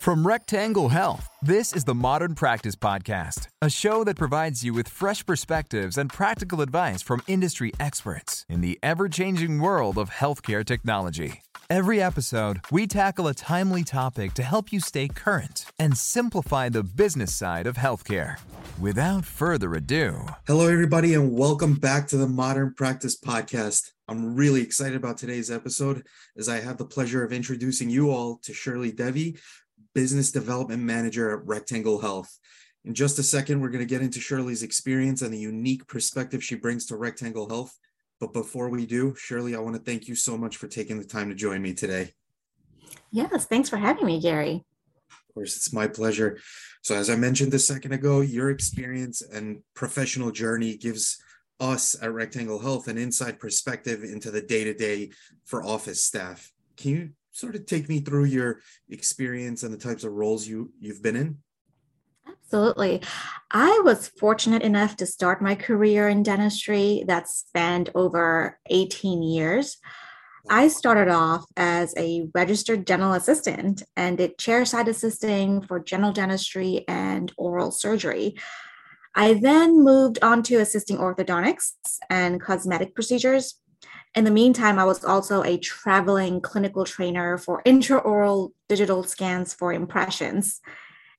From Rectangle Health, this is the Modern Practice Podcast, a show that provides you with fresh perspectives and practical advice from industry experts in the ever changing world of healthcare technology. Every episode, we tackle a timely topic to help you stay current and simplify the business side of healthcare. Without further ado, hello, everybody, and welcome back to the Modern Practice Podcast. I'm really excited about today's episode as I have the pleasure of introducing you all to Shirley Devi, Business Development Manager at Rectangle Health. In just a second, we're going to get into Shirley's experience and the unique perspective she brings to Rectangle Health. But before we do, Shirley, I want to thank you so much for taking the time to join me today. Yes, thanks for having me, Gary. Of course, it's my pleasure. So, as I mentioned a second ago, your experience and professional journey gives us at Rectangle Health an inside perspective into the day to day for office staff. Can you sort of take me through your experience and the types of roles you you've been in? Absolutely. I was fortunate enough to start my career in dentistry that spanned over 18 years. I started off as a registered dental assistant and did chairside assisting for general dentistry and oral surgery. I then moved on to assisting orthodontics and cosmetic procedures. In the meantime, I was also a traveling clinical trainer for intraoral digital scans for impressions.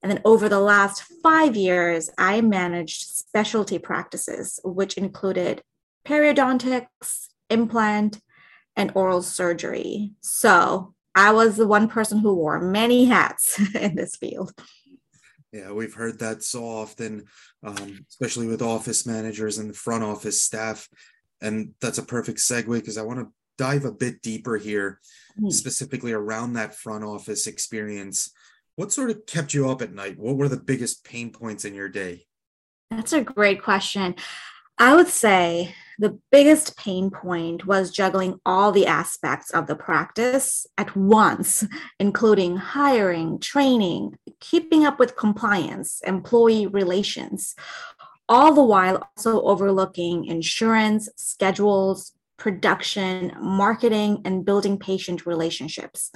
And then over the last five years, I managed specialty practices, which included periodontics, implant, and oral surgery. So I was the one person who wore many hats in this field. Yeah, we've heard that so often, um, especially with office managers and the front office staff. And that's a perfect segue because I want to dive a bit deeper here, mm-hmm. specifically around that front office experience. What sort of kept you up at night? What were the biggest pain points in your day? That's a great question. I would say the biggest pain point was juggling all the aspects of the practice at once, including hiring, training, keeping up with compliance, employee relations, all the while also overlooking insurance, schedules, production, marketing, and building patient relationships.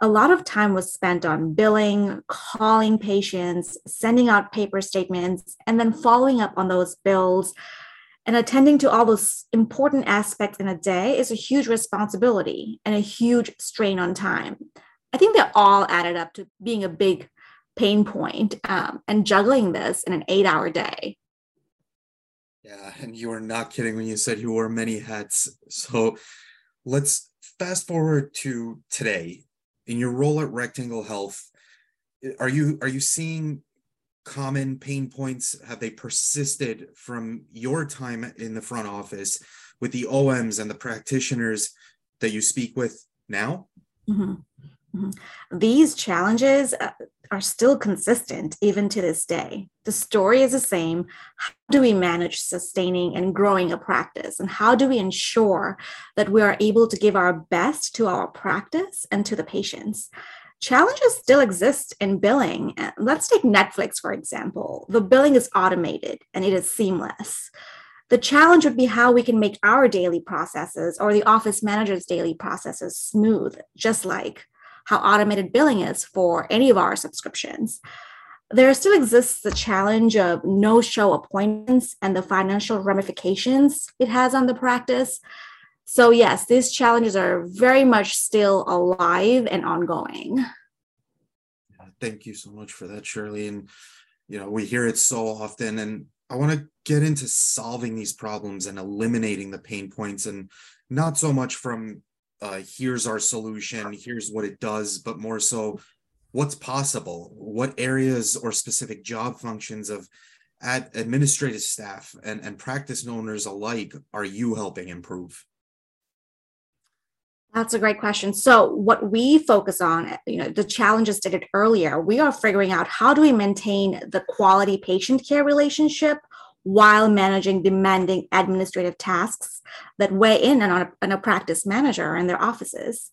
A lot of time was spent on billing, calling patients, sending out paper statements, and then following up on those bills and attending to all those important aspects in a day is a huge responsibility and a huge strain on time. I think they all added up to being a big pain point, um, and juggling this in an eight hour day. Yeah, and you are not kidding when you said you wore many hats. So let's fast forward to today. In your role at Rectangle Health, are you are you seeing common pain points have they persisted from your time in the front office with the OMs and the practitioners that you speak with now? Mm-hmm. Mm-hmm. These challenges uh, are still consistent even to this day. The story is the same. How do we manage sustaining and growing a practice? And how do we ensure that we are able to give our best to our practice and to the patients? challenges still exist in billing. Let's take Netflix, for example. The billing is automated and it is seamless. The challenge would be how we can make our daily processes or the office manager's daily processes smooth, just like how automated billing is for any of our subscriptions. There still exists the challenge of no show appointments and the financial ramifications it has on the practice. So, yes, these challenges are very much still alive and ongoing. Thank you so much for that, Shirley. And, you know, we hear it so often. And I want to get into solving these problems and eliminating the pain points and not so much from uh, here's our solution, here's what it does, but more so what's possible, what areas or specific job functions of at administrative staff and, and practice owners alike are you helping improve? That's a great question. So, what we focus on, you know, the challenges stated earlier, we are figuring out how do we maintain the quality patient care relationship while managing demanding administrative tasks that weigh in on a, on a practice manager and their offices.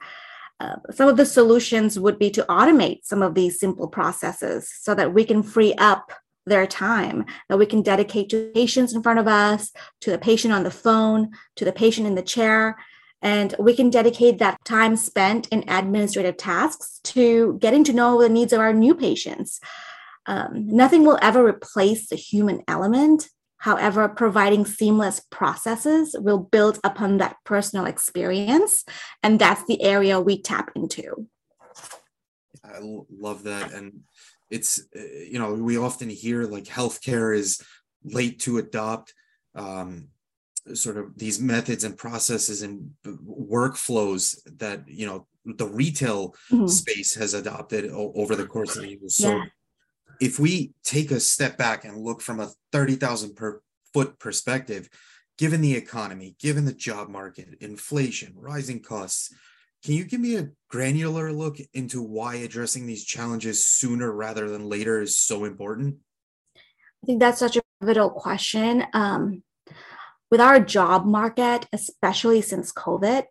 Uh, some of the solutions would be to automate some of these simple processes so that we can free up their time that we can dedicate to patients in front of us, to the patient on the phone, to the patient in the chair, And we can dedicate that time spent in administrative tasks to getting to know the needs of our new patients. Um, nothing will ever replace the human element. However, providing seamless processes will build upon that personal experience. And that's the area we tap into. I love that. And it's, uh, you know, we often hear like healthcare is late to adopt um, sort of these methods and processes and workflows that, you know, the retail mm-hmm. space has adopted over the course of the years. So yeah. If we take a step back and look from a 30,000 per foot perspective, given the economy, given the job market, inflation, rising costs, can you give me a granular look into why addressing these challenges sooner rather than later is so important? I think that's such a pivotal question. Um, with our job market, especially since COVID,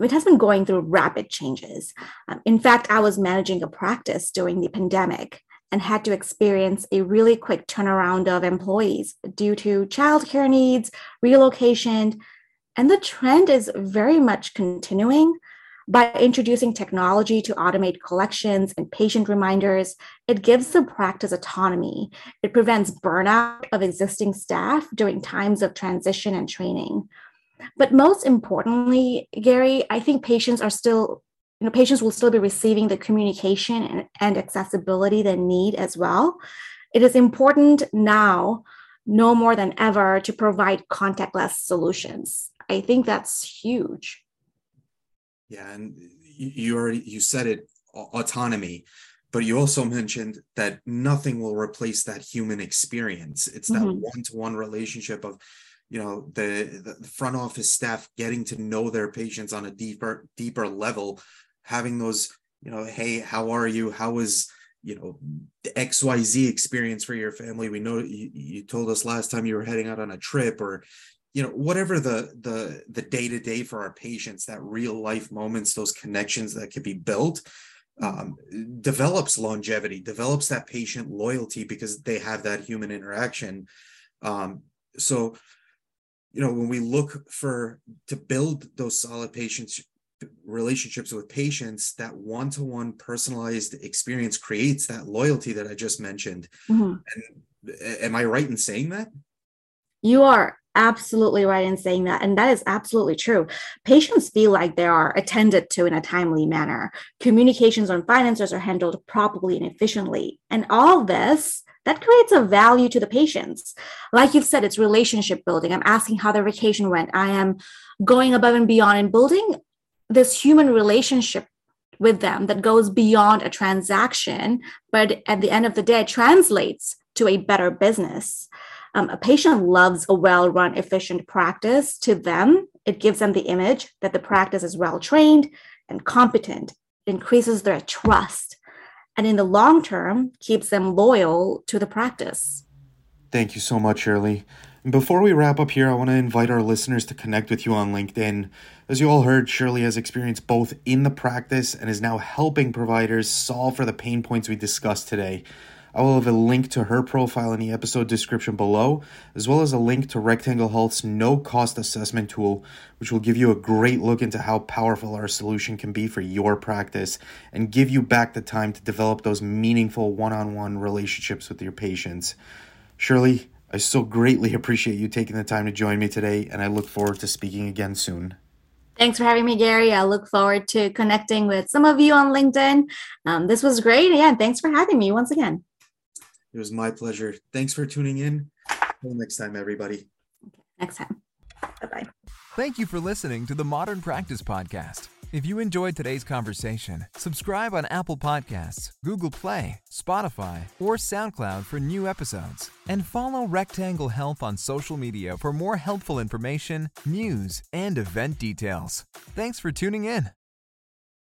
it has been going through rapid changes. Um, in fact, I was managing a practice during the pandemic and had to experience a really quick turnaround of employees due to childcare needs, relocation, and the trend is very much continuing. By introducing technology to automate collections and patient reminders, it gives the practice autonomy. It prevents burnout of existing staff during times of transition and training. But most importantly, Gary, I think patients are still, you know, patients will still be receiving the communication and, and accessibility they need as well. It is important now, no more than ever, to provide contactless solutions. I think that's huge. Yeah, and you already you said it autonomy, but you also mentioned that nothing will replace that human experience. It's that mm-hmm. one-to-one relationship of you know the, the front office staff getting to know their patients on a deeper deeper level having those you know hey how are you? How was you know the xyz experience for your family? We know you, you told us last time you were heading out on a trip or you know whatever the the the day to day for our patients that real life moments those connections that could be built um, develops longevity develops that patient loyalty because they have that human interaction. Um, so you know when we look for to build those solid patients relationships with patients that one-to-one personalized experience creates that loyalty that i just mentioned mm-hmm. and am i right in saying that you are absolutely right in saying that. And that is absolutely true. Patients feel like they are attended to in a timely manner. Communications on finances are handled properly and efficiently. And all this, that creates a value to the patients. Like you've said, it's relationship building. I'm asking how their vacation went. I am going above and beyond and building this human relationship with them that goes beyond a transaction, but at the end of the day, translates to a better business. Um, a patient loves a well run, efficient practice. To them, it gives them the image that the practice is well trained and competent, it increases their trust, and in the long term, keeps them loyal to the practice. Thank you so much, Shirley. And before we wrap up here, I want to invite our listeners to connect with you on LinkedIn. As you all heard, Shirley has experience both in the practice and is now helping providers solve for the pain points we discussed today. I will have a link to her profile in the episode description below, as well as a link to Rectangle Health's no cost assessment tool, which will give you a great look into how powerful our solution can be for your practice and give you back the time to develop those meaningful one on one relationships with your patients. Shirley, I so greatly appreciate you taking the time to join me today, and I look forward to speaking again soon. Thanks for having me, Gary. I look forward to connecting with some of you on LinkedIn. Um, this was great. Yeah, thanks for having me once again. It was my pleasure. Thanks for tuning in. Until next time, everybody. Next time. Bye bye. Thank you for listening to the Modern Practice Podcast. If you enjoyed today's conversation, subscribe on Apple Podcasts, Google Play, Spotify, or SoundCloud for new episodes. And follow Rectangle Health on social media for more helpful information, news, and event details. Thanks for tuning in.